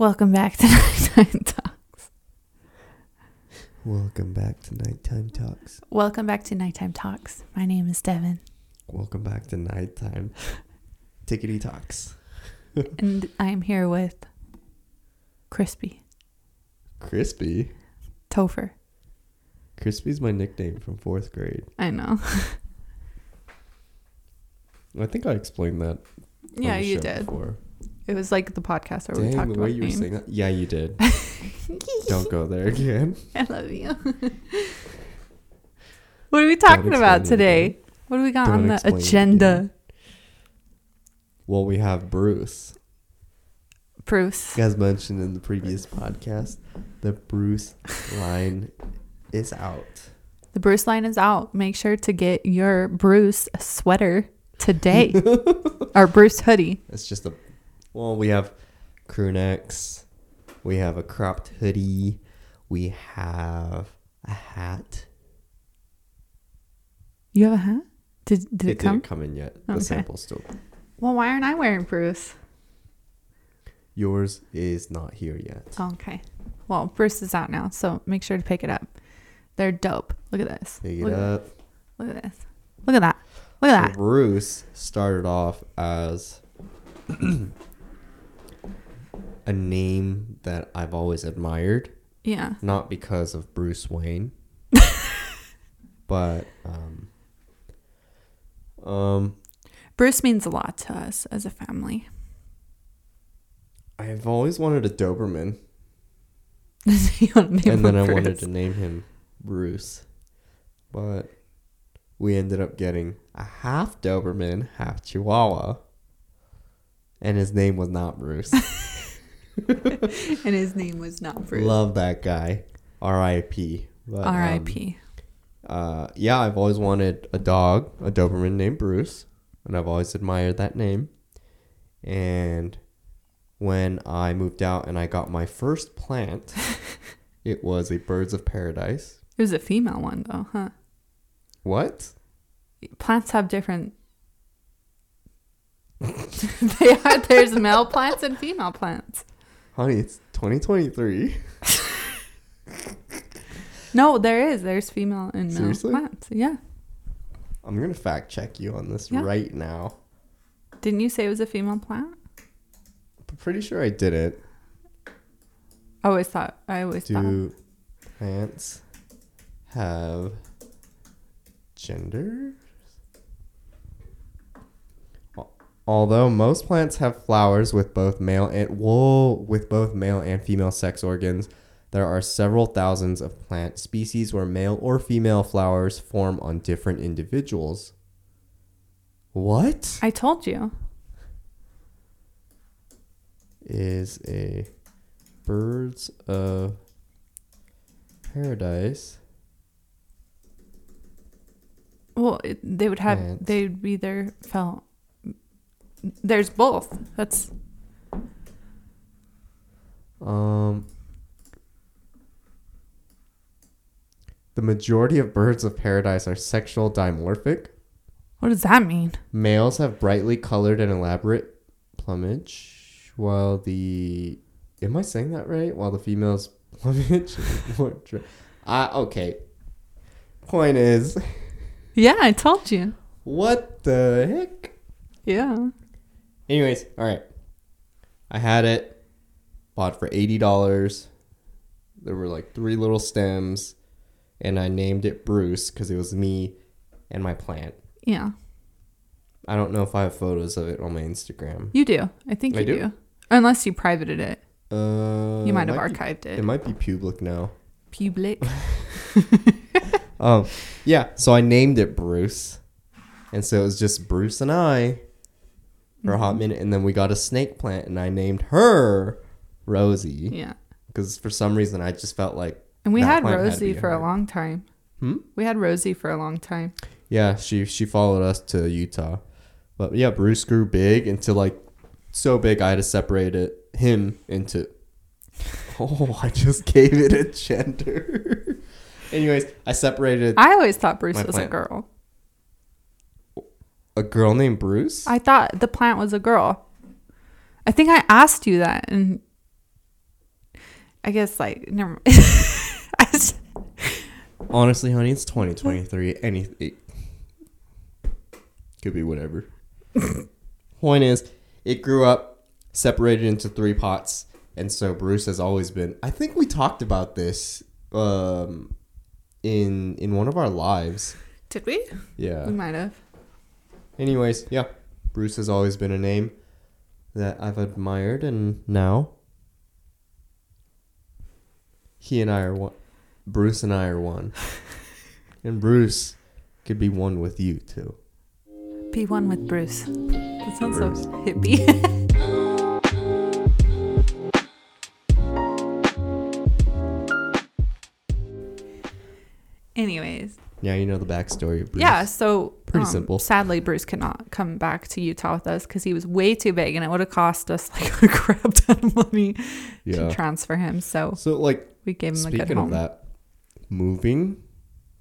Welcome back to Nighttime Talks. Welcome back to Nighttime Talks. Welcome back to Nighttime Talks. My name is Devin, Welcome back to Nighttime Tickety Talks. and I am here with Crispy Crispy. Topher. Crispy's my nickname from fourth grade. I know. I think I explained that. yeah, you did. Before. It was like the podcast where we talked the way about you were names. saying that. Yeah, you did. Don't go there again. I love you. what are we talking about today? What do we got Don't on the agenda? Well, we have Bruce. Bruce. As mentioned in the previous podcast, the Bruce line is out. The Bruce line is out. Make sure to get your Bruce sweater today. or Bruce hoodie. It's just a well, we have crew necks, we have a cropped hoodie, we have a hat. You have a hat? Did did it, come? didn't come in yet. The Okay. sample still. Well, why aren't I wearing Bruce? Yours is not here yet. Okay. Well, Bruce is out now, so make sure to pick it up. They're dope. Look at this. Pick it look, up. Look at this. Look at that. Look at So that. Bruce started off as a name that I've always admired, Yeah. not because of Bruce Wayne, but um, um, Bruce means a lot to us as a family. I've always wanted a Doberman, You wanna name and then I wanted to name him Bruce, but we ended up getting a half Doberman, half Chihuahua, and his name was not Bruce. and his name was not Bruce. Love that guy. R.I.P. But, um, R.I.P. uh, yeah, I've always wanted a dog, a Doberman named Bruce, and I've always admired that name. And when I moved out and I got my first plant, it was a Birds of Paradise. It was a female one though, huh? What? Plants have different. they are. There's male plants and female plants. Honey, it's 2023. No, there is. There's female and male Seriously? plants. Yeah. I'm going to fact check you on this Yeah. right now. Didn't you say it was a female plant? I'm pretty sure I didn't. I always thought. I always thought. Do plants have gender? Although most plants have flowers with both male and with both male and female sex organs, there are several thousands of plant species where male or female flowers form on different individuals. What I told you. is a birds of paradise? Well, it, they would have. Plants. They'd either fell. There's both. That's Um, the majority of birds of paradise are sexual dimorphic. what does that mean? Males have brightly colored and elaborate plumage, while the am I saying that right? While the females plumage is more dry. Ah, okay. Point is, Yeah, I told you. what the heck? Yeah. Anyways, all right. I had it bought for eighty dollars. There were like three little stems, and I named it Bruce because it was me and my plant. Yeah. I don't know if I have photos of it on my Instagram. You do. I think I you do? do. Unless you privated it. Uh, You might have be- archived It it. might be public now. Public. Um, yeah. So I named it Bruce, and so it was just Bruce and I for a hot Mm-hmm. minute, and then we got a snake plant, and I named her Rosie. Yeah. because for some reason I just felt like And we had Rosie be for a long time. Hmm? We had Rosie for a long time. Yeah, she she followed us to Utah, but yeah, Bruce grew big until like so big I had to separate it him into. Oh, I just gave it a gender. Anyways, I separated I always thought Bruce was plant. a girl. A girl named Bruce. I thought the plant was a girl. I think I asked you that, and I guess like never. Just- Honestly, honey, it's 2023. Anything could be whatever. Point is, it grew up, separated into three pots, and so Bruce has always been. I think we talked about this um, in in one of our lives. Did we? Yeah. We might have. Anyways, yeah, Bruce has always been a name that I've admired, and now he and I are one. Bruce and I are one, and Bruce could be one with you too. Be one with Bruce. That sounds Bruce. so hippie. Anyways, Yeah, you know the backstory of Bruce. yeah. So Pretty um, simple. Sadly, Bruce could not come back to Utah with us because he was way too big, and it would have cost us like a crap ton of money Yeah. to transfer him. So So, like, we gave him a good speaking of that, moving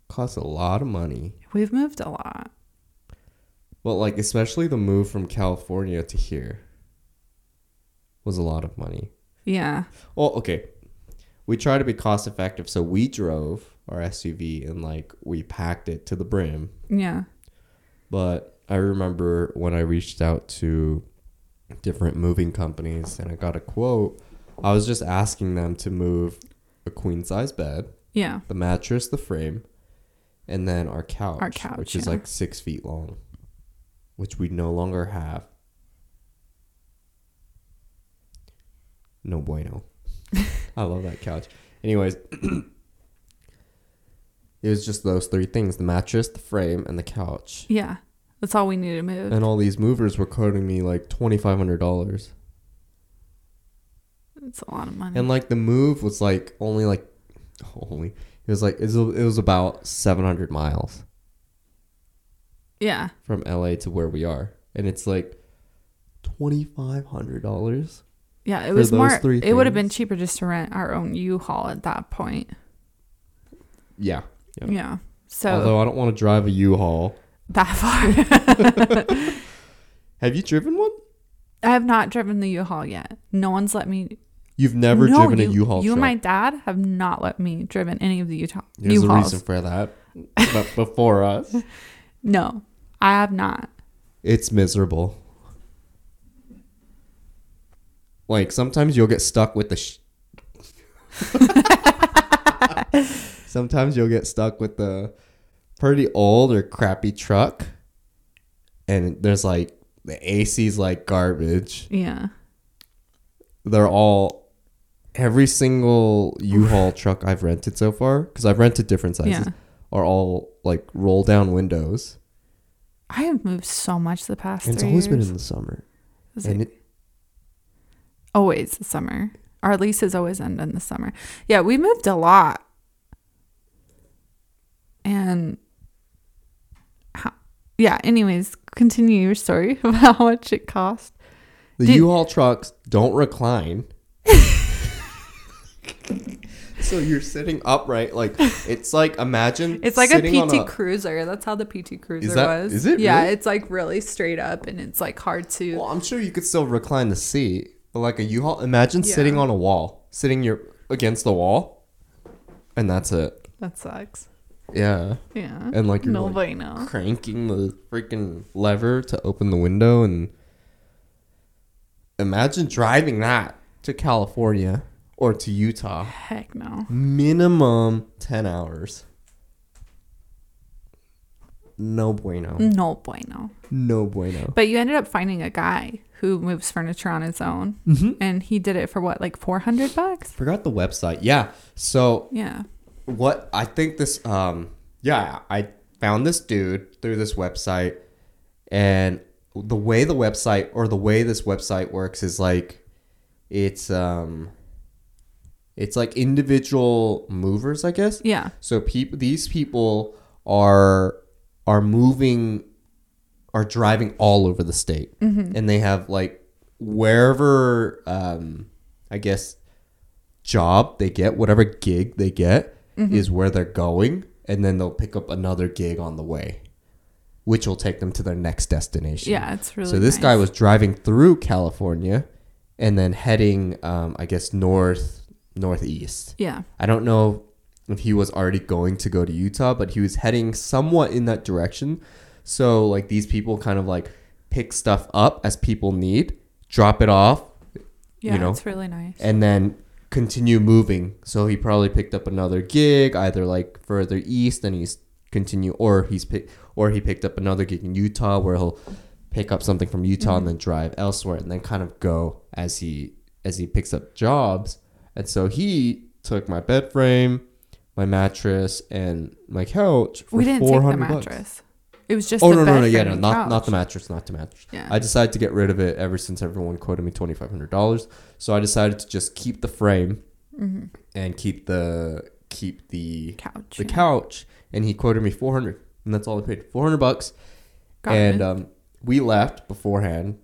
costs a lot of money. We've moved a lot. Well, like, especially the move from California to here was a lot of money. Yeah. Well, okay. We try to be cost effective, so we drove our SUV and like we packed it to the brim. Yeah. But I remember when I reached out to different moving companies and I got a quote, I was just asking them to move a queen size bed, Yeah. the mattress, the frame, and then our couch, Our couch, which is like six feet long, which we no longer have. No bueno. I love that couch. Anyways, it was just those three things the mattress, the frame, and the couch. Yeah. That's all we needed to move. And all these movers were quoting me like $2,500. It's a lot of money. And like the move was like only like, only, it was like, it was, it was about 700 miles yeah. from LA to where we are. And it's like $2,500. Yeah. It was more, it would have been cheaper just to rent our own U-Haul at that point. Yeah. Yeah. Yeah. So Although I don't want to drive a U-Haul. that far. Have you driven one? I have not driven the U-Haul yet. No one's let me. You've never no, driven you, a U-Haul You truck. and my dad have not let me driven any of the Utah There's a U-Hauls. reason for that. But before us, No, I have not. it's miserable. Like sometimes you'll get stuck with the. Sh- sometimes you'll get stuck with the pretty old or crappy truck, and there's like the AC's like garbage. Yeah. They're all every single U-Haul truck I've rented so far because I've rented different sizes Yeah. are all like roll down windows, I have moved so much the past and it's always been in the summer. And it, always the summer. Our leases always end in the summer. Yeah, we moved a lot. And how, yeah, anyways, continue your story of how much it cost. The Did- U-Haul trucks don't recline. so you're sitting upright, like it's like imagine It's like a PT Cruiser. That's how the PT Cruiser that- was. is it Yeah, really? it's like really straight up and it's like hard to. Well, I'm sure you could still recline the seat, but like a U-Haul, imagine Yeah. sitting on a wall, sitting your against the wall, and that's it. That sucks. Yeah, Yeah. and like you're no like, bueno. cranking the freaking lever to open the window, and imagine driving that to California or to Utah. Heck no. minimum 10 hours. No bueno. No bueno. No bueno. But you ended up finding a guy who moves furniture on his own, Mm-hmm. and he did it for what, like four hundred bucks? Forgot the website. Yeah. So Yeah. What I think this um yeah, I found this dude through this website and the way the website or the way this website works is like it's um it's like individual movers, I guess. Yeah. So people, these people are are moving, are driving all over the state, and they have like wherever, um, I guess, job they get, whatever gig they get, is where they're going, and then they'll pick up another gig on the way, which will take them to their next destination. Yeah. It's really. so this guy was driving through California, and then heading, um, I guess, north northeast. Yeah. I don't know if he was already going to go to Utah, but he was heading somewhat in that direction. So like these people kind of like pick stuff up as people need, drop it off, Yeah, You know? it's really nice. and then continue moving. So he probably picked up another gig either like further east and he's continue or he's pick or he picked up another gig in Utah where he'll pick up something from Utah and mm-hmm. then drive elsewhere and then kind of go as he as he picks up jobs. And so he took my bed frame, my mattress and my couch for we didn't take the 400 bucks. It was just Oh the no no no yeah no not not the mattress not the mattress. Yeah. I decided to get rid of it ever since everyone quoted me twenty five hundred dollars. So I decided to just keep the frame mm-hmm. and keep the keep the couch. the yeah. couch. And he quoted me four hundred, and that's all I paid four hundred bucks. Got and um, we left beforehand.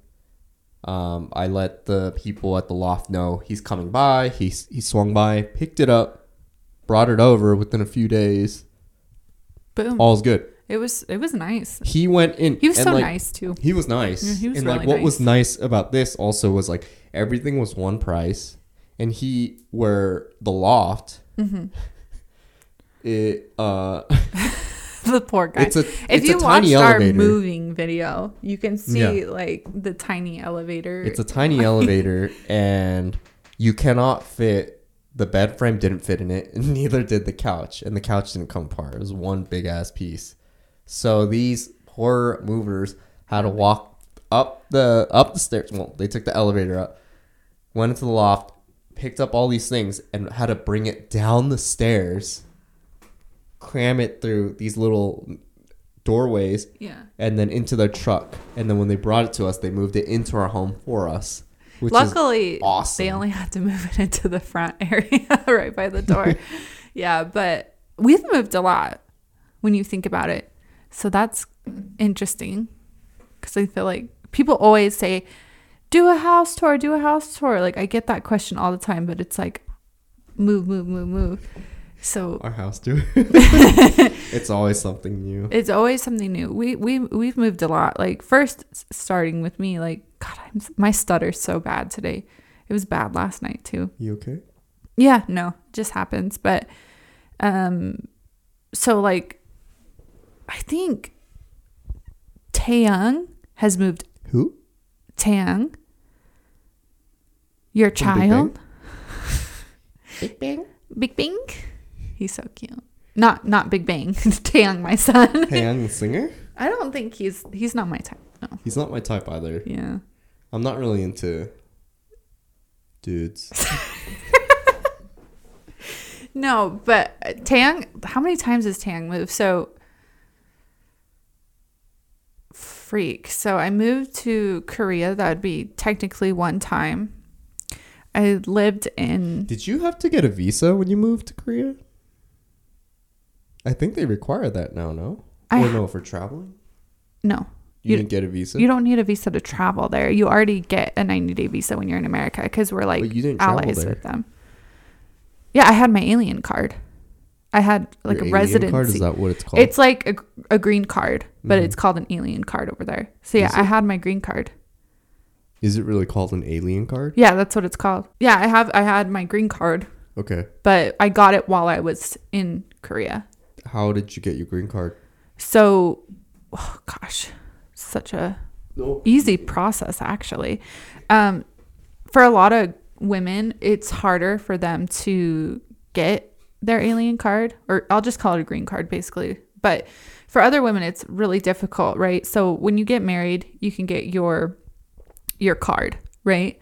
Um, I let the people at the loft know he's coming by. He he swung by, picked it up, brought it over within a few days. Boom. All's good. It was it was nice. He went in. He was so like, nice too. He was nice. Yeah, he was and really like what was nice. nice about this also was like everything was one price. And he where the loft hmm it uh the poor guy. it's a if it's you a tiny watched our moving video, you can see Yeah. like the tiny elevator. It's a tiny elevator and you cannot fit the bed frame didn't fit in it, and neither did the couch. And the couch didn't come apart. It was one big ass piece. So these poor movers had to walk up the up the stairs. Well, they took the elevator up, went into the loft, picked up all these things, and had to bring it down the stairs, cram it through these little doorways, yeah. and then into their truck. And then when they brought it to us, they moved it into our home for us. Which Luckily, awesome. they only had to move it into the front area right by the door. yeah, but we've moved a lot when you think about it. So that's interesting because I feel like people always say, do a house tour, do a house tour. Like, I get that question all the time, but it's like, move, move, move, move. So our house too. it's always something new. it's always something new. We we we've moved a lot. Like first starting with me, like God, I'm my stutter's so bad today. It was bad last night too. You okay? Yeah, no, just happens. But um, so like, I think Taeyang has moved. Who? Taeyang, your From child, Big Bang. Big Bang. He's so cute. Not not Big Bang. Taeyang, my son. Hey, I'm the singer. I don't think he's he's not my type. No. He's not my type either. Yeah. I'm not really into dudes. No, but uh, Tang, how many times has Tang moved? So, freak. So, I moved to Korea. That would be technically one time. I lived in, Did you have to get a visa when you moved to Korea? I think they require that now. No. I- or no for traveling. no, You, You- didn't get a visa. you don't need a visa to travel there. You already get a 90 day visa when you're in America because we're like allies with them. Yeah, I had my alien card. I had like Your a residency. card is that what it's called? It's like a, a green card, but Mhm. it's called an alien card over there. So yeah, I had my green card. Is it really called an alien card? Yeah, that's what it's called. Yeah, I have I had my green card, Okay. but I got it while I was in Korea. How did you get your green card? So, oh gosh, such a No. easy process actually. Um, for a lot of women, it's harder for them to get their alien card, or I'll just call it a green card basically. But for other women, it's really difficult, right? So when you get married, you can get your your card, right?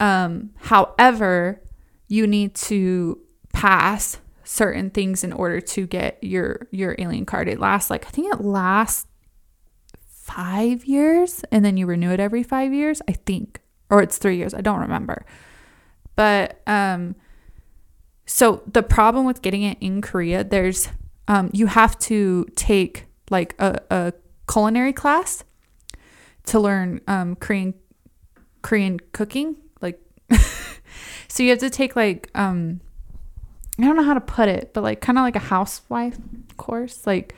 Um, however, you need to pass certain things in order to get your your alien card. It lasts like I think it lasts five years and then you renew it every five years i think or it's three years i don't remember but um so the problem with getting it in korea there's um you have to take like a, a culinary class to learn um korean korean cooking like so you have to take like um i don't know how to put it but like kind of like a housewife course like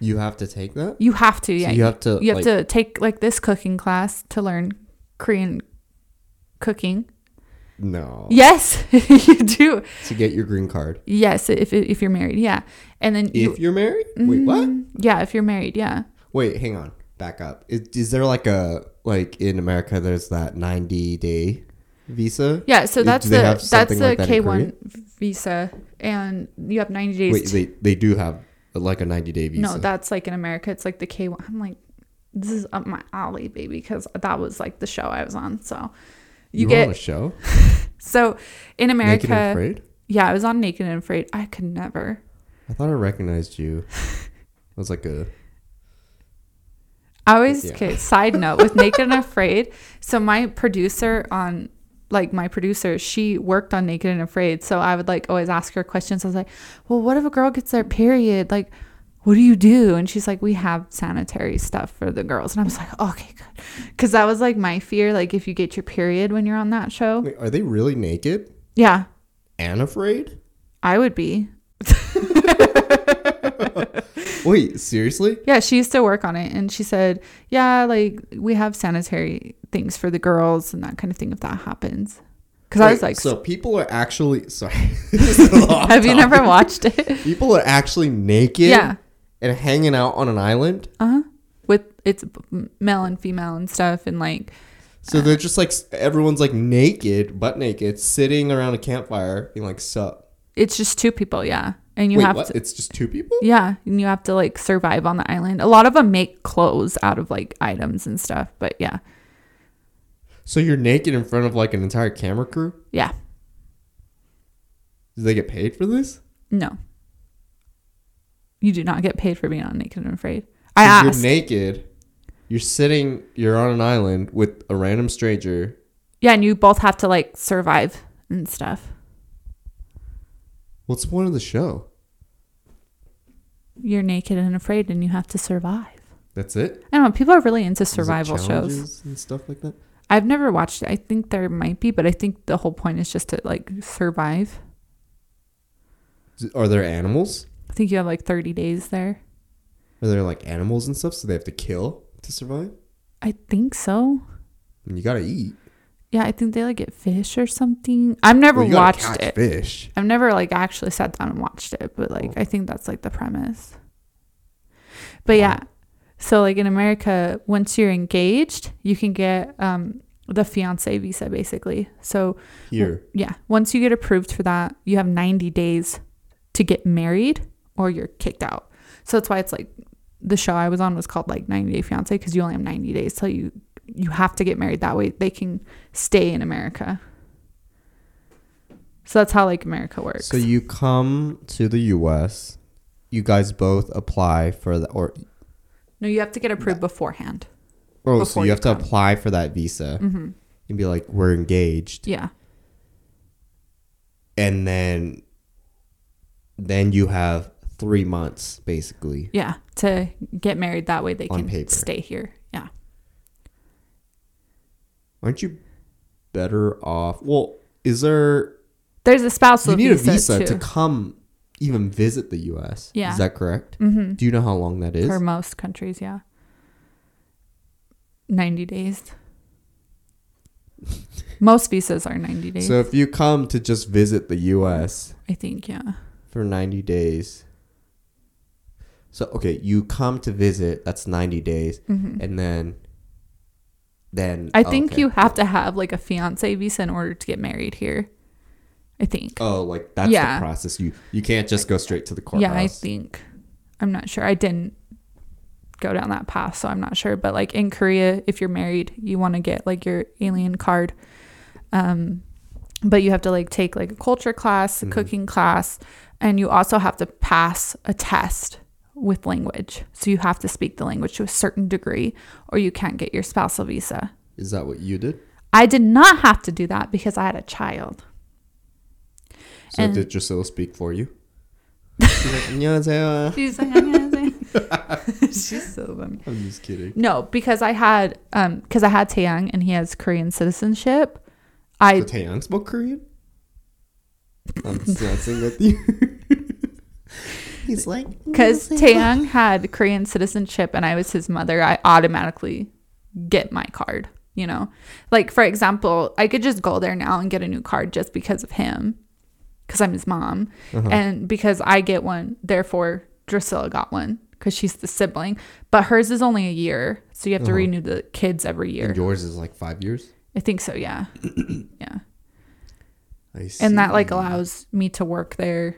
You have to take that. you have to So yeah you have to. you have like, to take like this cooking class to learn Korean cooking. No. Yes, you do. To get your green card. Yes, if if you're married, yeah. And then you, If you're married? Wait, what? Mm, Yeah, if you're married, yeah. Wait, hang on. Back up. Is, is there like a like in America? There's that 90 day visa. Yeah, so that's the that's the K one visa, and you have ninety days. Wait, to- they they do have like a 90 day visa. no, that's like in America. It's like the K one. I'm like, this is up my alley, baby, because that was like the show I was on. So you, you get on a show. so in America. Naked and Afraid. Yeah, I was on Naked and Afraid. I could never. I thought I recognized you. It was like a I always Yeah. okay. Side note with Naked and Afraid. So my producer on like my producer, she worked on Naked and Afraid. So I would like always ask her questions. I was like, "Well, what if a girl gets their period? Like, what do you do?" And she's like, "We have sanitary stuff for the girls." And I was like, "Okay, good," because that was like my fear. Like if you get your period when you're on that show, Wait, are they really naked yeah, and afraid? I would be. Wait, seriously? Yeah, she used to work on it and she said, Yeah, like we have sanitary things for the girls and that kind of thing if that happens. Because I was like, so people are actually sorry. Have you never watched it? People are actually naked. Yeah. And hanging out on an island. Uh huh. With it's male and female and stuff and like, So they're just like everyone's like naked, butt naked, sitting around a campfire, being like, "Sup." it's just two people, yeah. And you Wait, have what? to, It's just two people. yeah, and you have to like survive on the island. A lot of them make clothes out of like items and stuff, but yeah, So you're naked in front of like an entire camera crew. yeah, Do they get paid for this? no. You do not get paid for being on Naked and Afraid. I asked. You're naked. You're sitting. You're on an island with a random stranger. yeah, and you both have to like survive and stuff. What's the point of the show? You're naked and afraid, and you have to survive. That's it. I don't know. People are really into survival shows. and stuff like that. I've never watched it. I think there might be, but I think the whole point is just to like survive. Are there animals? I think you have like 30 days there. Are there like animals and stuff? So they have to kill to survive. I think so. And you gotta eat. Yeah, I think they like get fish or something. I've never Well, you watched catch it. Fish. I've never like actually sat down and watched it, but like Oh. I think that's like the premise. But yeah, so like in America, once you're engaged, you can get um the fiance visa basically. So Here. yeah, once you get approved for that, you have 90 days to get married or you're kicked out. So that's why it's like the show I was on was called like 90 Day Fiance because you only have 90 days till you you have to get married. That way they can stay in America. So that's how like America works. So you come to the U.S. You guys both apply for the or no, you have to get approved beforehand. oh, so you you have to apply for that visa hmm and be like, we're engaged, Yeah. and then then you have three months basically. Yeah. To get married that way they On can paper. stay here. Yeah. Aren't you better off? Well, is there There's a spousal you need a visa, too. to come even visit the U.S. Yeah. is that correct? mm-hmm. Do you know how long that is? For most countries, yeah. 90 days. most visas are 90 days. So if you come to just visit the U.S. I think, yeah. for 90 days. So okay, you come to visit, that's 90 days, hmm and then then I think okay. you have to have like a fiance visa in order to get married here. I think. Oh, like that's Yeah. the process. You you can't just go straight to the courthouse. yeah, I think. I'm not sure. I didn't go down that path, so I'm not sure. But like in Korea, if you're married, you want to get like your alien card. Um, but you have to like take like a culture class, a Mhm. cooking class, and you also have to pass a test with language. So you have to speak the language to a certain degree, or you can't get your spousal visa. Is that what you did? I did not have to do that because I had a child. So And- did Drusilla speak for you? She's like, "안녕하세요." She's like, "I'm gonna say-" She's so funny. I'm just kidding. No, because I had um because I had Taeyang and he has Korean citizenship. I So Taeyang spoke Korean? I'm dancing with you. He's like, because Taeyang had Korean citizenship and I was his mother, I automatically get my card. you know? Like, for example, I could just go there now and get a new card just because of him, because I'm his mom. Uh-huh. And because I get one, therefore Drusilla got one because she's the sibling. But hers is only a year. So you have to Uh-huh. renew the kids every year. And yours is like five years. I think so, yeah. yeah. I see. And that like allows me to work there,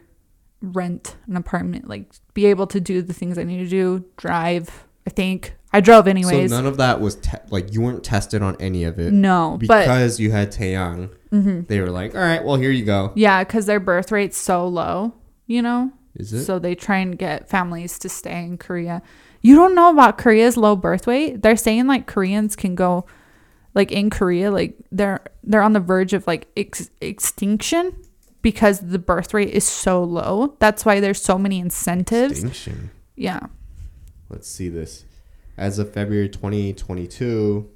rent an apartment, like be able to do the things I need to do, drive. I think I drove anyways. So none of that was te- like you weren't tested on any of it no, but because you had Taeyang. Mm-hmm. They were like, "All right, well here you go." yeah, because their birth rate's so low, you know? Is it? So they try and get families to stay in Korea. You don't know about Korea's low birth weight? They're saying like Koreans can go like in Korea like they're they're on the verge of like ex- extinction because the birth rate is so low. That's why there's so many incentives. Extinction. Yeah. Let's see this. As of February 2022.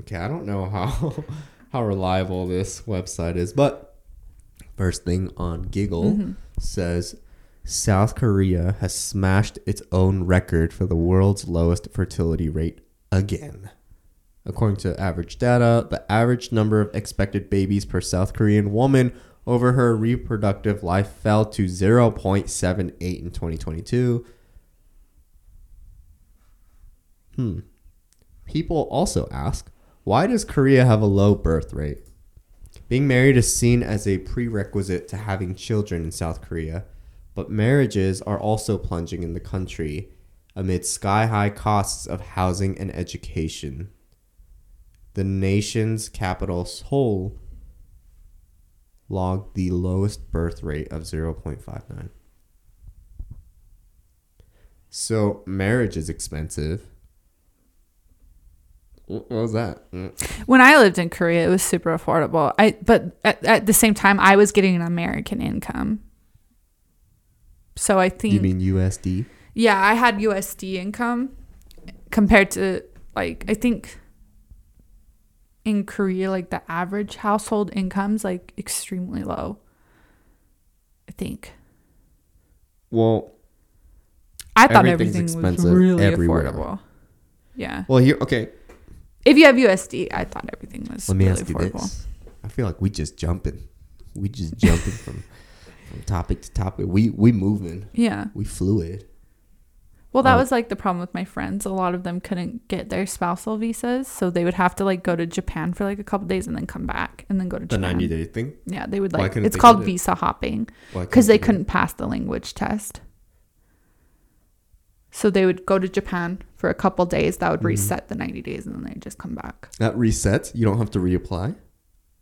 Okay, I don't know how how reliable this website is, but first thing on Giggle Mm-hmm. says South Korea has smashed its own record for the world's lowest fertility rate again. According to average data, the average number of expected babies per South Korean woman over her reproductive life fell to 0.78 in 2022. Hmm. People also ask, why does Korea have a low birth rate? Being married is seen as a prerequisite to having children in South Korea, but marriages are also plunging in the country amid sky high costs of housing and education. The nation's capital, Seoul, logged the lowest birth rate of 0.59. So, marriage is expensive. What was that? Mm. When I lived in Korea, it was super affordable. I but at, at the same time, I was getting an American income. So I think You mean USD? yeah, I had USD income compared to like I think in Korea, like the average household income's like extremely low. I think. Well, I thought everything was really everywhere. affordable. Yeah. well here. Okay, If you have USD, I thought everything was let me really ask you affordable. this. I feel like we just jumping. We just jumping from from topic to topic. We we moving. Yeah. We fluid. Well, that Oh. was like the problem with my friends. A lot of them couldn't get their spousal visas, so they would have to like go to Japan for like a couple days and then come back and then go to Japan. The Japan. ninety day thing. Yeah, they would like it's called it? visa hopping because they it? couldn't pass the language test. So they would go to Japan for a couple days. That would Mm-hmm. reset the 90 days and then they'd just come back. That resets. You don't have to reapply.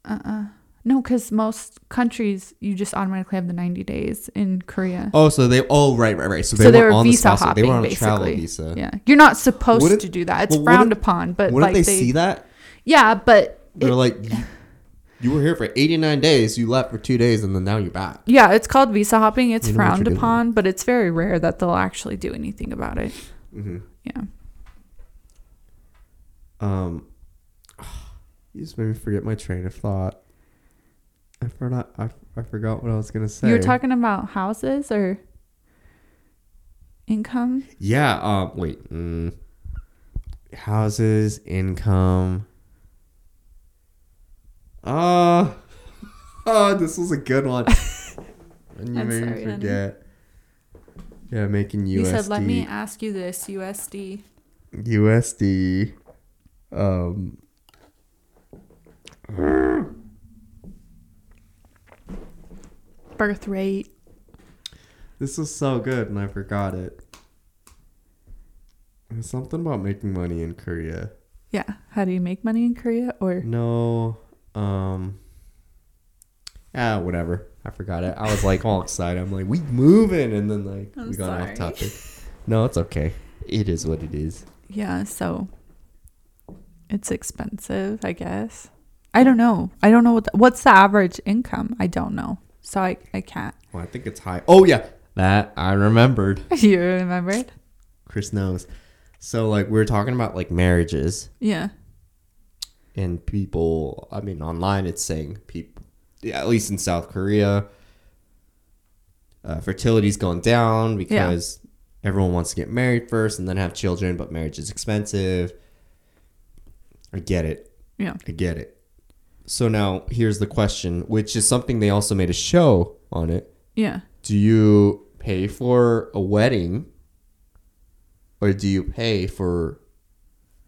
Uh-uh. No, because most countries, you just automatically have the 90 days in Korea. Oh, so they. Oh, right, right, right. So they, so they were on the visa spousal. hopping, They were on a travel visa. Yeah. You're not supposed Wouldn't- to do that. It's well, frowned wouldn't- upon, but Wouldn't like they, see that? Yeah, but They're it- like, you, were here for 89 days. You left for two days, and then now you're back. Yeah, it's called visa hopping. It's You know frowned doing. upon, but it's very rare that they'll actually do anything about it. hmm Yeah. Um, you just made me forget my train of thought. I forgot. I, I forgot what I was gonna say. You were talking about houses or income? Yeah. Um. Wait. Mm, houses, income. Uh, oh, this was a good one. and you I'm made sorry, me forget. Yeah, making USD. You said, let me ask you this USD. USD. Um. Birth rate. This was so good, and I forgot it. It was something about making money in Korea. Yeah. How do you make money in Korea? Or No. Um. Ah, whatever. I forgot it. I was like all excited. I'm like, we moving, and then like I'm we got sorry. off topic. No, it's okay. It is what it is. yeah, so it's expensive, I guess. I don't know. I don't know what the, what's the average income. I don't know. So I, I can't. Well, I think it's high. Oh yeah, that I remembered. you remembered? Chris knows. So like we were talking about like marriages Yeah. and people. I mean, online it's saying people, yeah, at least in South Korea, uh, fertility's going down because everyone wants to get married first and then have children, but marriage is expensive. I get it. Yeah. I get it. So now here's the question, which is something they also made a show on it. Yeah. Do you pay for a wedding or do you pay for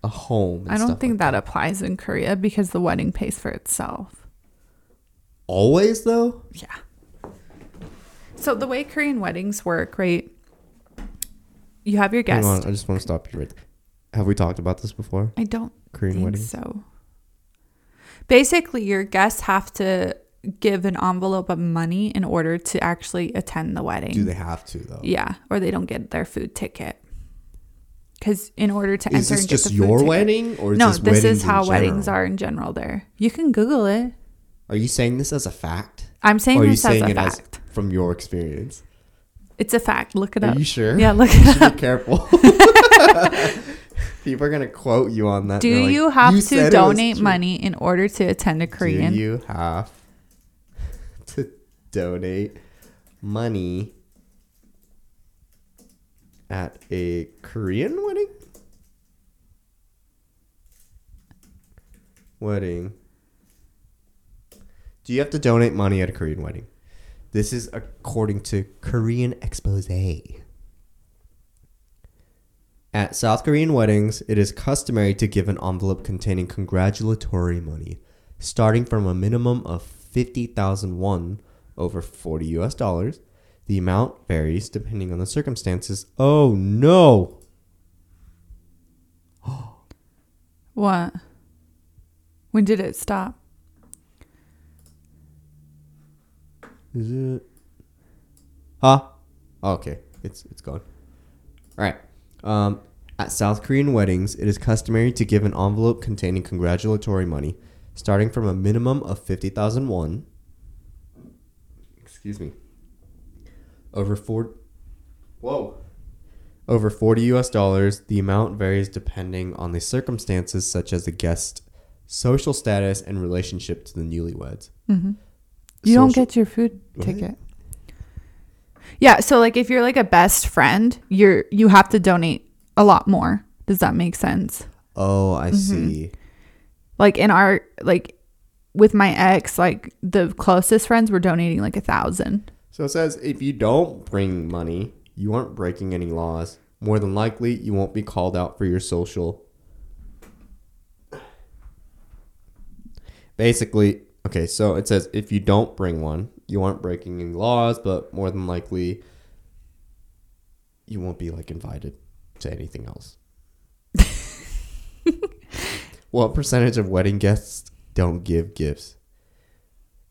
a home? and I don't think like that applies in Korea because the wedding pays for itself. Always though? Yeah. So the way Korean weddings work, right? You have your guests. Hang on, I just want to stop you right there. Have we talked about this before? I don't Korean think weddings? so. Basically, your guests have to give an envelope of money in order to actually attend the wedding. Do they have to though? Yeah, or they don't get their food ticket. Because in order to Is enter this and get just your ticket- wedding or is no, this, this is how weddings general? are in general. There, you can Google it. Are you saying this as a fact? I'm saying or are you this as saying a it fact. as from your experience? It's a fact. Look it Are up. you sure? Yeah, look it up. be careful. People are gonna quote you on that. Do like, you have said to donate money in order to attend a Korean? Do you have to donate money at a Korean wedding? Wedding. Do you have to donate money at a Korean wedding? This is according to Korean Expose. At South Korean weddings, it is customary to give an envelope containing congratulatory money, starting from a minimum of 50,000 won, over 40 US dollars. The amount varies depending on the circumstances. Oh no! What? When did it stop? Is it? Huh? Oh, okay, it's it's gone. All right. Um, at South Korean weddings, it is customary to give an envelope containing congratulatory money, starting from a minimum of fifty thousand won. Excuse me. Over four. Whoa. Over 40 US dollars, the amount varies depending on the circumstances, such as the guest social status and relationship to the newlyweds. hmm You don't get your food What? ticket. Yeah, so like if you're like a best friend, you're you have to donate a lot more. Does that make sense? Oh, I Mm-hmm. see. Like in our like with my ex, like the closest friends were donating like a thousand. So it says if you don't bring money, you aren't breaking any laws. More than likely, you won't be called out for your social. Basically, okay, so it says if you don't bring one, you aren't breaking any laws, but more than likely, you won't be like invited to anything else. what percentage of wedding guests don't give gifts?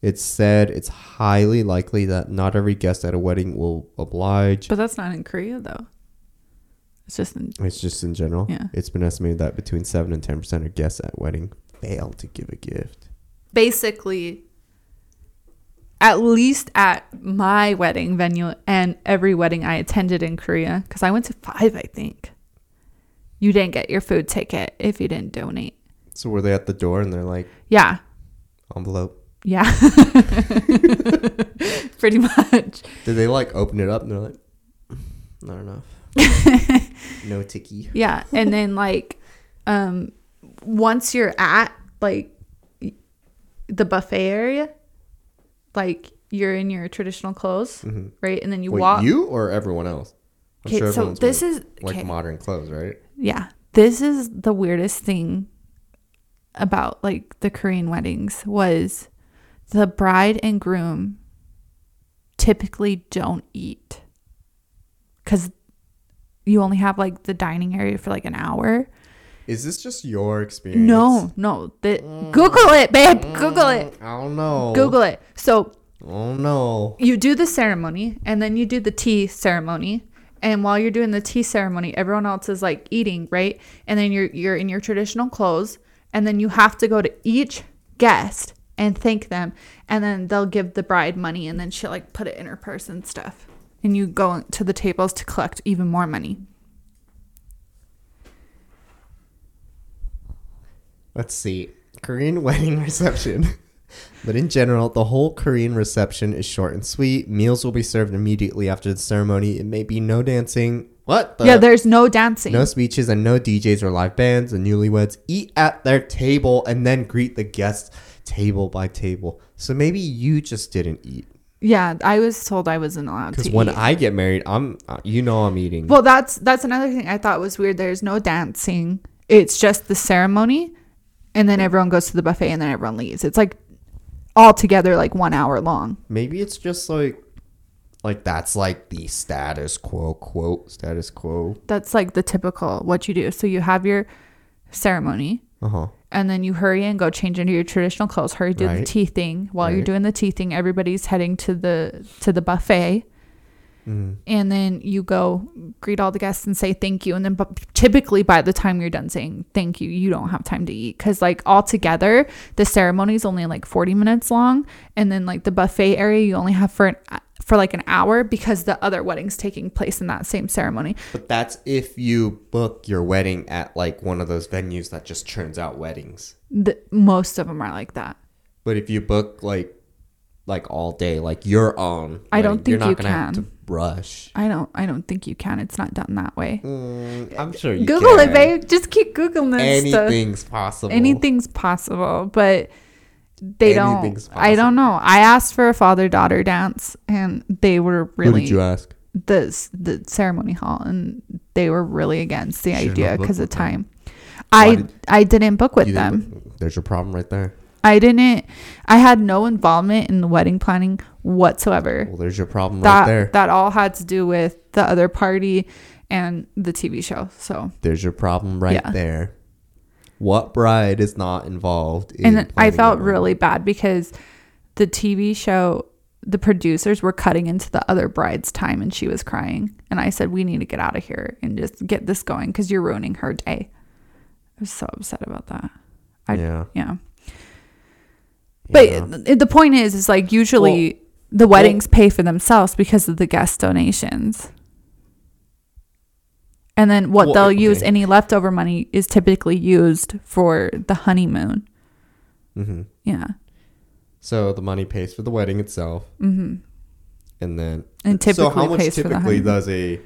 It's said it's highly likely that not every guest at a wedding will oblige. But that's not in Korea though. It's just in It's just in general. Yeah. It's been estimated that between 7 and 10% of guests at wedding fail to give a gift. basically at least at my wedding venue and every wedding I attended in Korea cuz I went to 5 I think. You didn't get your food ticket if you didn't donate. So were they at the door and they're like, Yeah. envelope? Yeah. Pretty much. Did they like open it up and they're like, not enough. no ticky. Yeah, and then like um once you're at like the buffet area, like you're in your traditional clothes, hmm right? And then you Wait, walk you or everyone else? I'm Okay, so this is like okay. modern clothes, right? Yeah. This is the weirdest thing about like the Korean weddings was the bride and groom typically don't eat cuz you only have like the dining area for like an hour. Is this just your experience? No, no. The, Google it, babe. Mm, Google it. I don't know. Google it. So Oh no. you do the ceremony and then you do the tea ceremony and while you're doing the tea ceremony everyone else is like eating right and then you're you're in your traditional clothes and then you have to go to each guest and thank them and then they'll give the bride money and then she'll like put it in her purse and stuff and you go to the tables to collect even more money Let's see. Korean wedding reception. But in general, the whole Korean reception is short and sweet. Meals will be served immediately after the ceremony. It may be no dancing. What? The? yeah, there's no dancing. no speeches and no DJs or live bands. The newlyweds eat at their table and then greet the guests table by table. So maybe you just didn't eat. yeah, I was told I wasn't allowed to Because eat. when I get married, I'm uh, you know I'm eating. well, that's that's another thing I thought was weird. There's no dancing. It's just the ceremony, and then everyone goes to the buffet, and then everyone leaves. It's like all together, like one hour long. maybe it's just like like that's like the status quo quote status quo. That's like the typical what you do. So you have your ceremony. Uh huh. and then you hurry and go change into your traditional clothes. Hurry do the tea thing. While you're doing the tea thing, everybody's heading to the to the buffet, Mm-hmm. and then you go greet all the guests and say thank you. And then, but typically by the time you're done saying thank you, you don't have time to eat because like all together the ceremony is only like 40 minutes long, and then like the buffet area you only have for an for like an hour because the other wedding's taking place in that same ceremony. But that's if you book your wedding at like one of those venues that just churns out weddings. The, most of them are like that. But if you book like like all day, like your own, I don't wedding, you're think not you gonna have to can. rush. I don't. I don't think you can. It's not done that way. Mm, I'm sure you Google can. it, babe. Just keep googling this stuff. Anything's possible. Anything's possible, but they don't. Anything's I don't know. I asked for a father daughter dance, and they were Who really did you ask? the the ceremony hall, and they were really against the Should've idea because of time. I did- I didn't book with them. didn't- There's your problem right there. I didn't. I had no involvement in the wedding planning whatsoever. Well, there's your problem that right there. that all had to do with the other party and the TV show. So There's your problem right Yeah. there. What bride is not involved? In and I felt really bad because the TV show, the producers were cutting into the other bride's time and she was crying. And I said, We need to get out of here and just get this going because you're ruining her day. I was so upset about that. I, Yeah. yeah. But th- the point is, is like usually the weddings pay for themselves because of the guest donations. And then what Well, they'll okay. use, any leftover money is typically used for the honeymoon. Mhm. Yeah. So the money pays for the wedding itself, hmm and then And typically so how much pays for the typically does a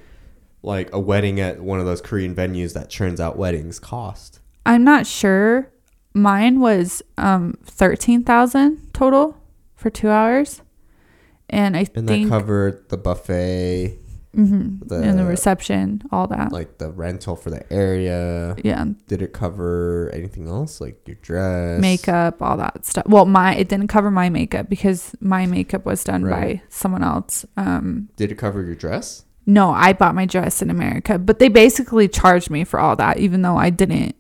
like a wedding at one of those Korean venues that churns out weddings cost? I'm not sure. Mine was um thirteen thousand total for two hours, and I And think that covered the buffet, mhm, the- and the reception, all that. like the rental for the area. yeah, Did it cover anything else, like your dress, makeup, all that stuff. Well, my it didn't cover my makeup because my makeup was done Right. by someone else. Um, Did it cover your dress? no, I bought my dress in America, but they basically charged me for all that, even though I didn't.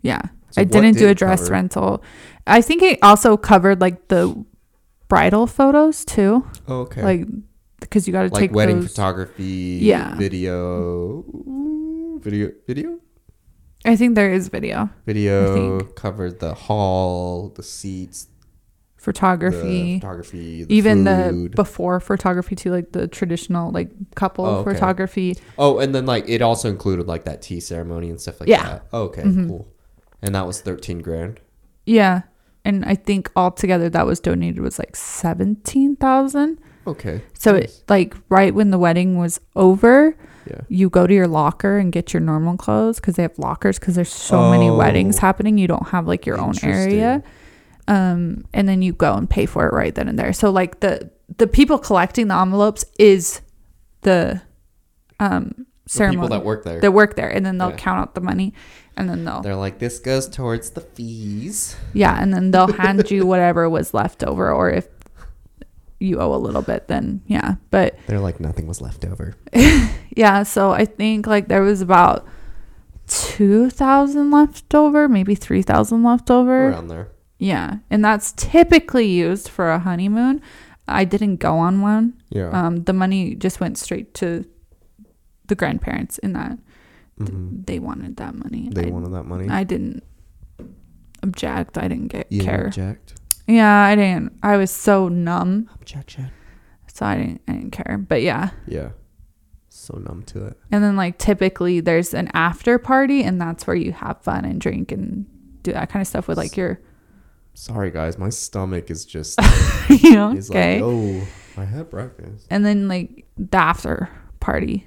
Yeah, So I didn't do a dress cover? rental. I think it also covered like the bridal photos too, Oh, okay. like because you got to like take wedding those. photography, Yeah. video, video, video, I think there is video video covered the hall, the seats, photography. the photography, the even the before photography too, like the traditional like couple Oh, okay. photography. oh, and then like it also included like that tea ceremony and stuff like Yeah. that. Oh, okay, Mhm. cool. And that was thirteen grand. Yeah, and I think altogether that was donated was like seventeen thousand. Okay. So nice. it, like right when the wedding was over, yeah. you go to your locker and get your normal clothes because they have lockers because there's so many Oh. weddings happening. You don't have like your own area. Um, and then you go and pay for it right then and there. So like the the people collecting the envelopes is the um The ceremony people that work there. that work there, and then they'll Yeah. count out the money, and then they'll They're like, this goes towards the fees. yeah, and then they'll hand you whatever was left over, or if you owe a little bit, then yeah. But They're like, nothing was left over. yeah, so I think like there was about two thousand left over, maybe three thousand left over. Around there. Yeah, and that's typically used for a honeymoon. I didn't go on one. Yeah. Um, the money just went straight to the grandparents in that Mhm. they wanted that money. They I, wanted that money. I didn't object. I didn't get you care. object. Yeah, I didn't. I was so numb, Objection. so I didn't. I didn't care. But yeah, Yeah. So numb to it. and then like typically there's an after party, and that's where you have fun and drink and do that kind of stuff with like your Sorry, guys, my stomach is just you know, okay. like, oh, I had breakfast. and then like the after party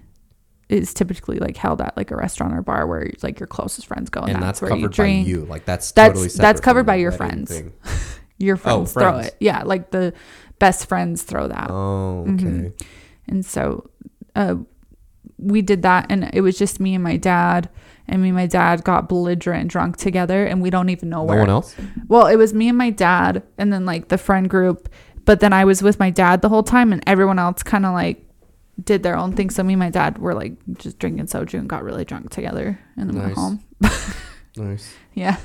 is typically like held at like a restaurant or bar where like your closest friends go, and, And, that's, that's, where you covered by drink. you. Like that's That's- totally that's covered by your friends. Your friends, throw friends. it, yeah, like the best friends throw that. Oh, okay. Mhm. And so uh, we did that, and it was just me and my dad. And me and my dad got belligerent drunk together, and we don't even know No where. one else. Well, it was me and my dad, and then like the friend group. But then I was with my dad the whole time, and everyone else kind of like did their own thing. So me and my dad were like just drinking soju and got really drunk together, and then went Nice. home. Nice. Yeah.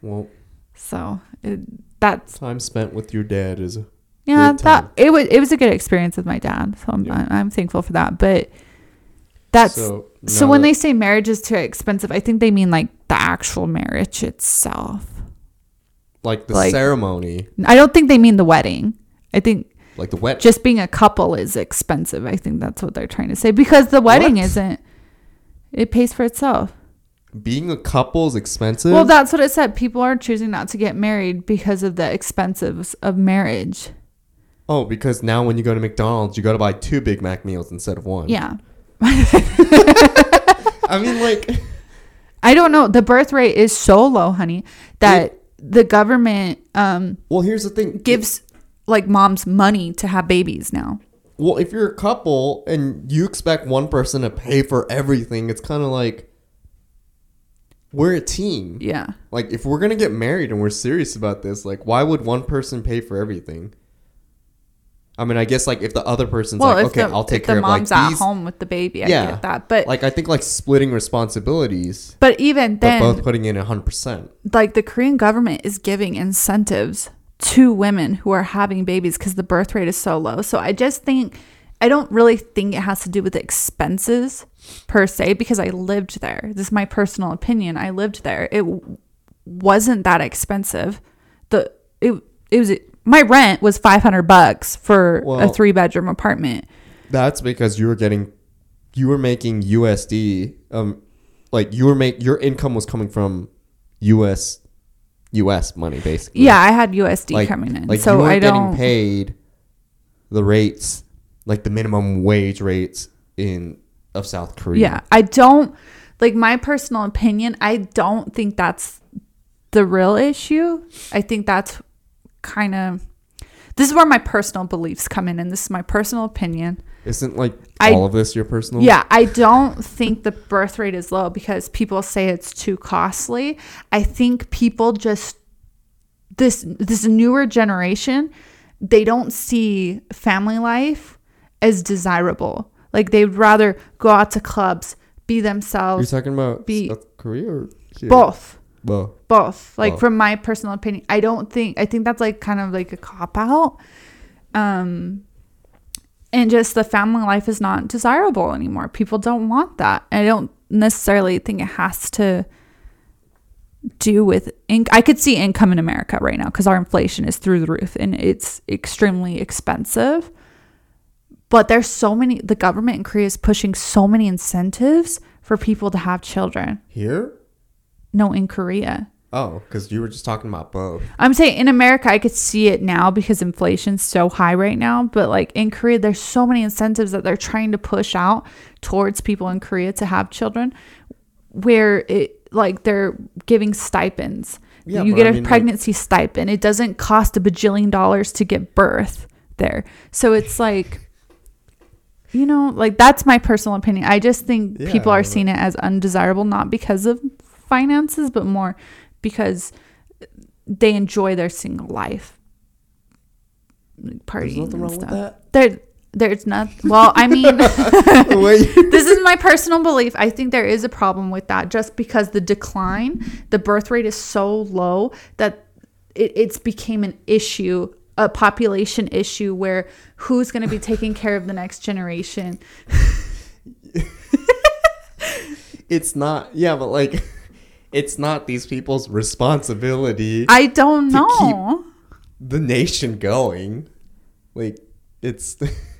Well, So it, that's time spent with your dad is. yeah that it was it was a good experience with my dad. So I'm Yeah. I, I'm thankful for that. But that's so, so. when now they say marriage is too expensive, I think they mean like the actual marriage itself. like the like- ceremony, I don't think they mean the wedding. I think like the wet. just being a couple is expensive. I think that's what they're trying to say because the wedding isn't. It pays for itself. being a couple is expensive. Well, that's what it said. People are choosing not to get married because of the expenses of marriage. oh, because now when you go to McDonald's, you got to buy two Big Mac meals instead of one. Yeah. I mean, like, I don't know. The birth rate is so low, honey, that the government um, well, here's the thing. gives like moms money to have babies now. Well, if you're a couple and you expect one person to pay for everything, it's kind of like we're a team. Yeah. Like, if we're gonna get married and we're serious about this, like, why would one person pay for everything? I mean, I guess like if the other person's Well, like, okay, the, I'll take care the of like mom's at home with the baby, I Yeah. get that. But Like, I think like splitting responsibilities, but even but then, both putting in hundred percent. like the Korean government is giving incentives to women who are having babies because the birth rate is so low. So I just think I don't really think it has to do with expenses per se because I lived there. This is my personal opinion. I lived there. It wasn't that expensive. The it it was my rent was 500 bucks for a 3 bedroom apartment. That's because you were getting, you were making USD. Um, like you were make your income was coming from US, US money basically. Yeah, I had USD like, coming in. Like so you I getting don't paid the rates, like the minimum wage rates in of South Korea. Yeah, I don't like my personal opinion. I don't think that's the real issue. I think that's kind of this is where my personal beliefs come in, and this is my personal opinion. Isn't like I- all of this your personal? Yeah, I don't think the birth rate is low because people say it's too costly. I think people just this this newer generation, they don't see family life as desirable. Like they'd rather go out to clubs, be themselves. You're talking about Be- South Korea or here? both. Both. both like Both. from my personal opinion i don't think i think that's like kind of like a cop out um and just the family life is not desirable anymore. People don't want that. I don't necessarily think it has to do with inc- i could see income in america right now because our inflation is through the roof and it's extremely expensive. But there's so many the government in korea is pushing so many incentives for people to have children. Here? no in korea Oh, because you were just talking about both. I'm saying in America, I could see it now because inflation's so high right now. But like in Korea, there's so many incentives that they're trying to push out towards people in Korea to have children, where it like they're giving stipends. Yeah, you get I a mean, like- pregnancy stipend. It doesn't cost a bajillion dollars to give birth there. So it's like, you know, like that's my personal opinion. I just think Yeah, people are seeing it as undesirable, not because of finances, but more because they enjoy their single life. Like, Partying and stuff. There, there's not. Well, I mean, this is my personal belief. I think there is a problem with that, just because the decline, the birth rate is so low that it, it's became an issue, a population issue, where who's going to be taking care of the next generation? it's not. Yeah, but like, it's not these people's responsibility. I don't To keep- know. the nation going. Like, it's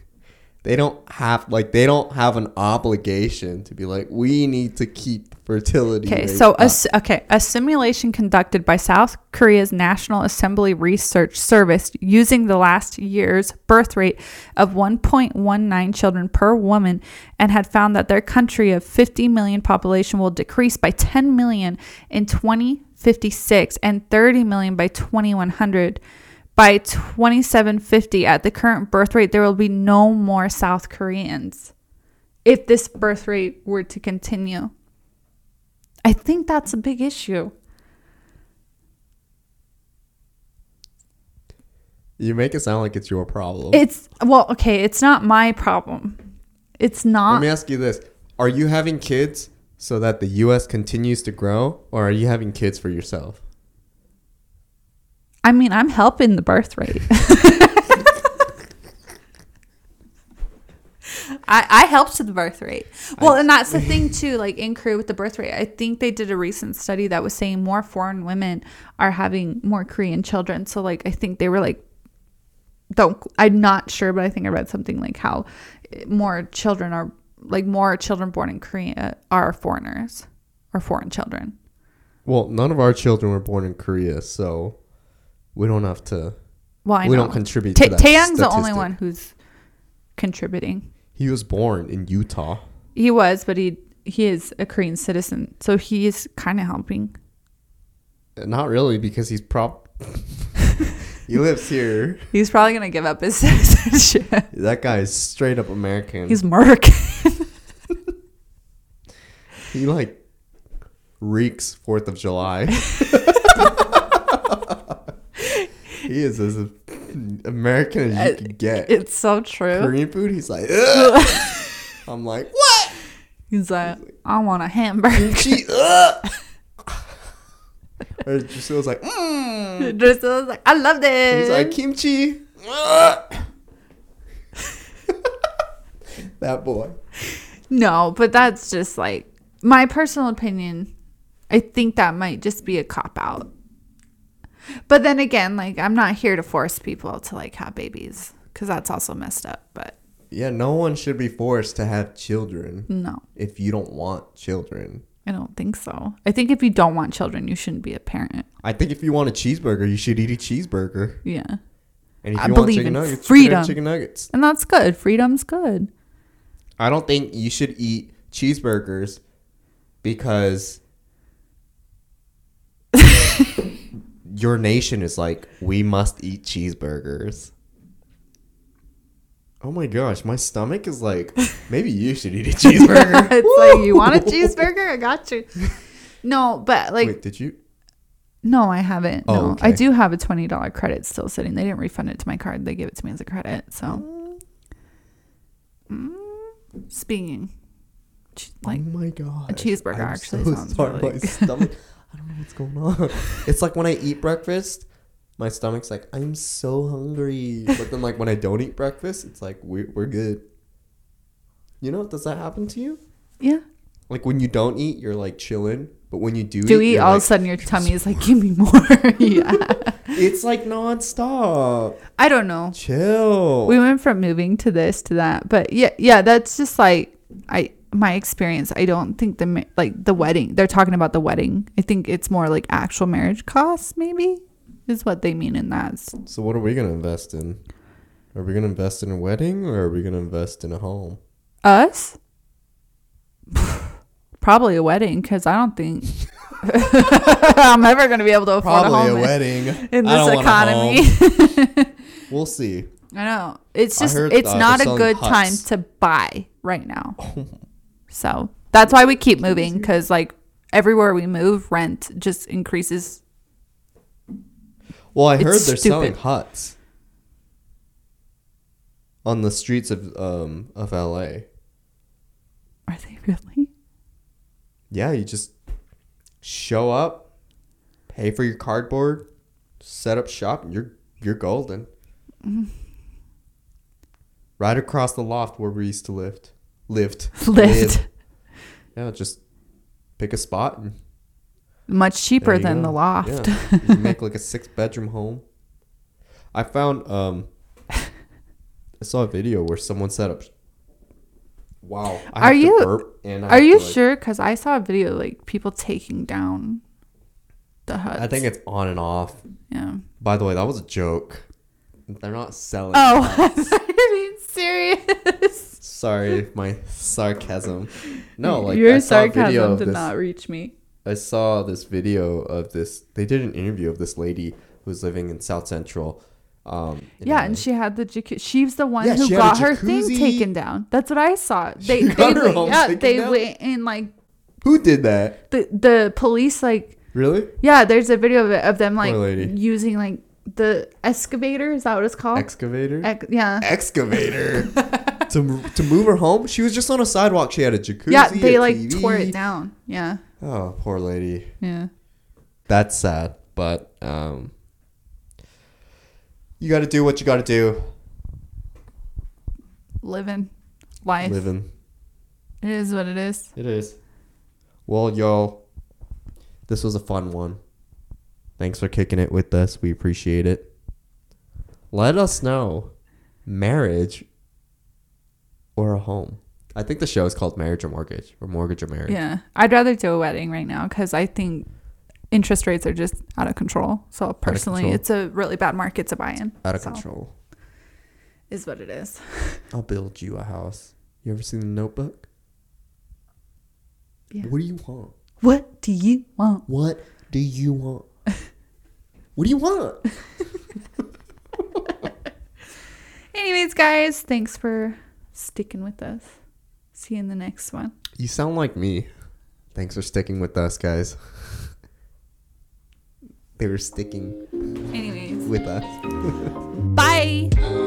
they don't have like they don't have an obligation to be like we need to keep fertility. Okay, so a, okay, a simulation conducted by South Korea's National Assembly Research Service using the last year's birth rate of 1.19 children per woman and had found that their country of 50 million population will decrease by 10 million in 2056 and 30 million by 2100. By 2750 at the current birth rate there will be no more South Koreans if this birth rate were to continue. I think that's a big issue. you make it sound like it's your problem. It's well, okay, it's not my problem. It's not Let me ask you this: Are you having kids so that the U.S. continues to grow, or are you having kids for yourself? I mean, I'm helping the birth rate. I, I helped the birth rate. Well, and that's the thing too, like in Korea with the birth rate. I think they did a recent study that was saying more foreign women are having more Korean children. So like I think they were like don't I'm not sure, but I think I read something like how eh, more children are like more children born in Korea are foreigners or foreign children. Well, none of our children were born in Korea, so we don't have to. Well, I we know. don't contribute Ta- to that. Taeyang's the only statistic. one who's contributing. He was born in Utah. He was, but he he is a Korean citizen, so he is kind of helping. Uh, not really, because he's prop. he lives here. He's probably gonna give up his citizenship. That guy is straight up American. He's American. he like reeks Fourth of July. He is as American as you can get. it's so true. Korean food, he's like, Ugh. I'm like, what? He's like, I want a hamburger. Kimchi, ugh. or was like, mm. Was like, I love this. He's like kimchi. that boy. no, but that's just like my personal opinion. I think that might just be a cop out. But then again, like I'm not here to force people to like have babies because that's also messed up. But Yeah, no one should be forced to have children no, if you don't want children. I don't think so. I think if you don't want children, you shouldn't be a parent. I think if you want a cheeseburger, you should eat a cheeseburger. Yeah. And if I you want believe chicken in nuggets, you can have freedom. chicken nuggets. And that's good. Freedom's good. I don't think you should eat cheeseburgers because your nation is like, we must eat cheeseburgers. Oh my gosh, my stomach is like, maybe you should eat a cheeseburger. it's like you want a cheeseburger? I got you. No, but like Wait, did you? no, I haven't. Oh, no. okay. I do have a twenty dollar credit still sitting. They didn't refund it to my card. They gave it to me as a credit. So Mm, speaking like oh my god, a cheeseburger actually sounds really my good. stomach. I don't know what's going on. It's like when I eat breakfast, my stomach's like I'm so hungry, but then like when I don't eat breakfast, it's like we're we're good. You know, does that happen to you? yeah. Like when you don't eat, you're like chilling, but when you do, Do eat you're all of a sudden your tummy is like, give me more. yeah. It's like nonstop. I don't know. Chill. we went from moving to this to that but yeah yeah that's just like i my experience i don't think the like the wedding they're talking about the wedding i think it's more like actual marriage costs maybe is what they mean in that so what are we gonna invest in? Are we gonna invest in a wedding or are we gonna invest in a home? us probably a wedding because i don't think i'm ever going to be able to afford a Probably home a wedding. in I this don't want a economy We'll see. I know. It's just it's not a good selling time to buy right now. Oh So that's why we keep moving because like everywhere we move, rent just increases. Well, I It's heard they're selling huts on the streets of um of LA. Are they really? Yeah, you just show up, pay for your cardboard, set up shop, and you're you're golden. Right across the loft where we used to live. Lived. Lift Yeah, just pick a spot and much cheaper than go. the loft. Yeah, you make like a six bedroom home. I found um I saw a video where someone set up Wow. I Are you- burp and I Are you like- sure? Because I saw a video like people taking down the huts. I think it's on and off. yeah. By the way, that was a joke. They're not selling. Oh. I mean serious. Sorry, my sarcasm. No, like your I saw a video sarcasm did this. not reach me. I saw this video of this. They did an interview of this lady who's living in South Central. Um, Yeah, and she had the jacuzzi. She's the one Yeah, who she had a got her thing taken down. That's what I saw. They, She they, got her home yeah, taken they down? went and like who did that? the the police like Really? yeah. There's a video of it of them like using like the excavator. Is that what it's called? Excavator. Ex- yeah. Excavator. to to move her home. She was just on a sidewalk. She had a jacuzzi. Yeah, they like TV. tore it down. Yeah, Oh, poor lady. yeah. That's sad, but um, you got to do what you got to do. Living life. Living. It is what it is. It is. Well, y'all, this was a fun one. Thanks for kicking it with us. We appreciate it. Let us know marriage or a home. I think the show is called Marriage or Mortgage or Mortgage or Marriage. Yeah, I'd rather do a wedding right now because I think interest rates are just out of control. So personally, control. it's a really bad market to buy in. Out of So, control. Is what it is. I'll build you a house. You ever seen the notebook? Yeah. What do you want? What do you want? What do you want? what do you want? Anyways, guys, thanks for sticking with us. See you in the next one. You sound like me. Thanks for sticking with us, guys. they were sticking Anyways, with us. bye.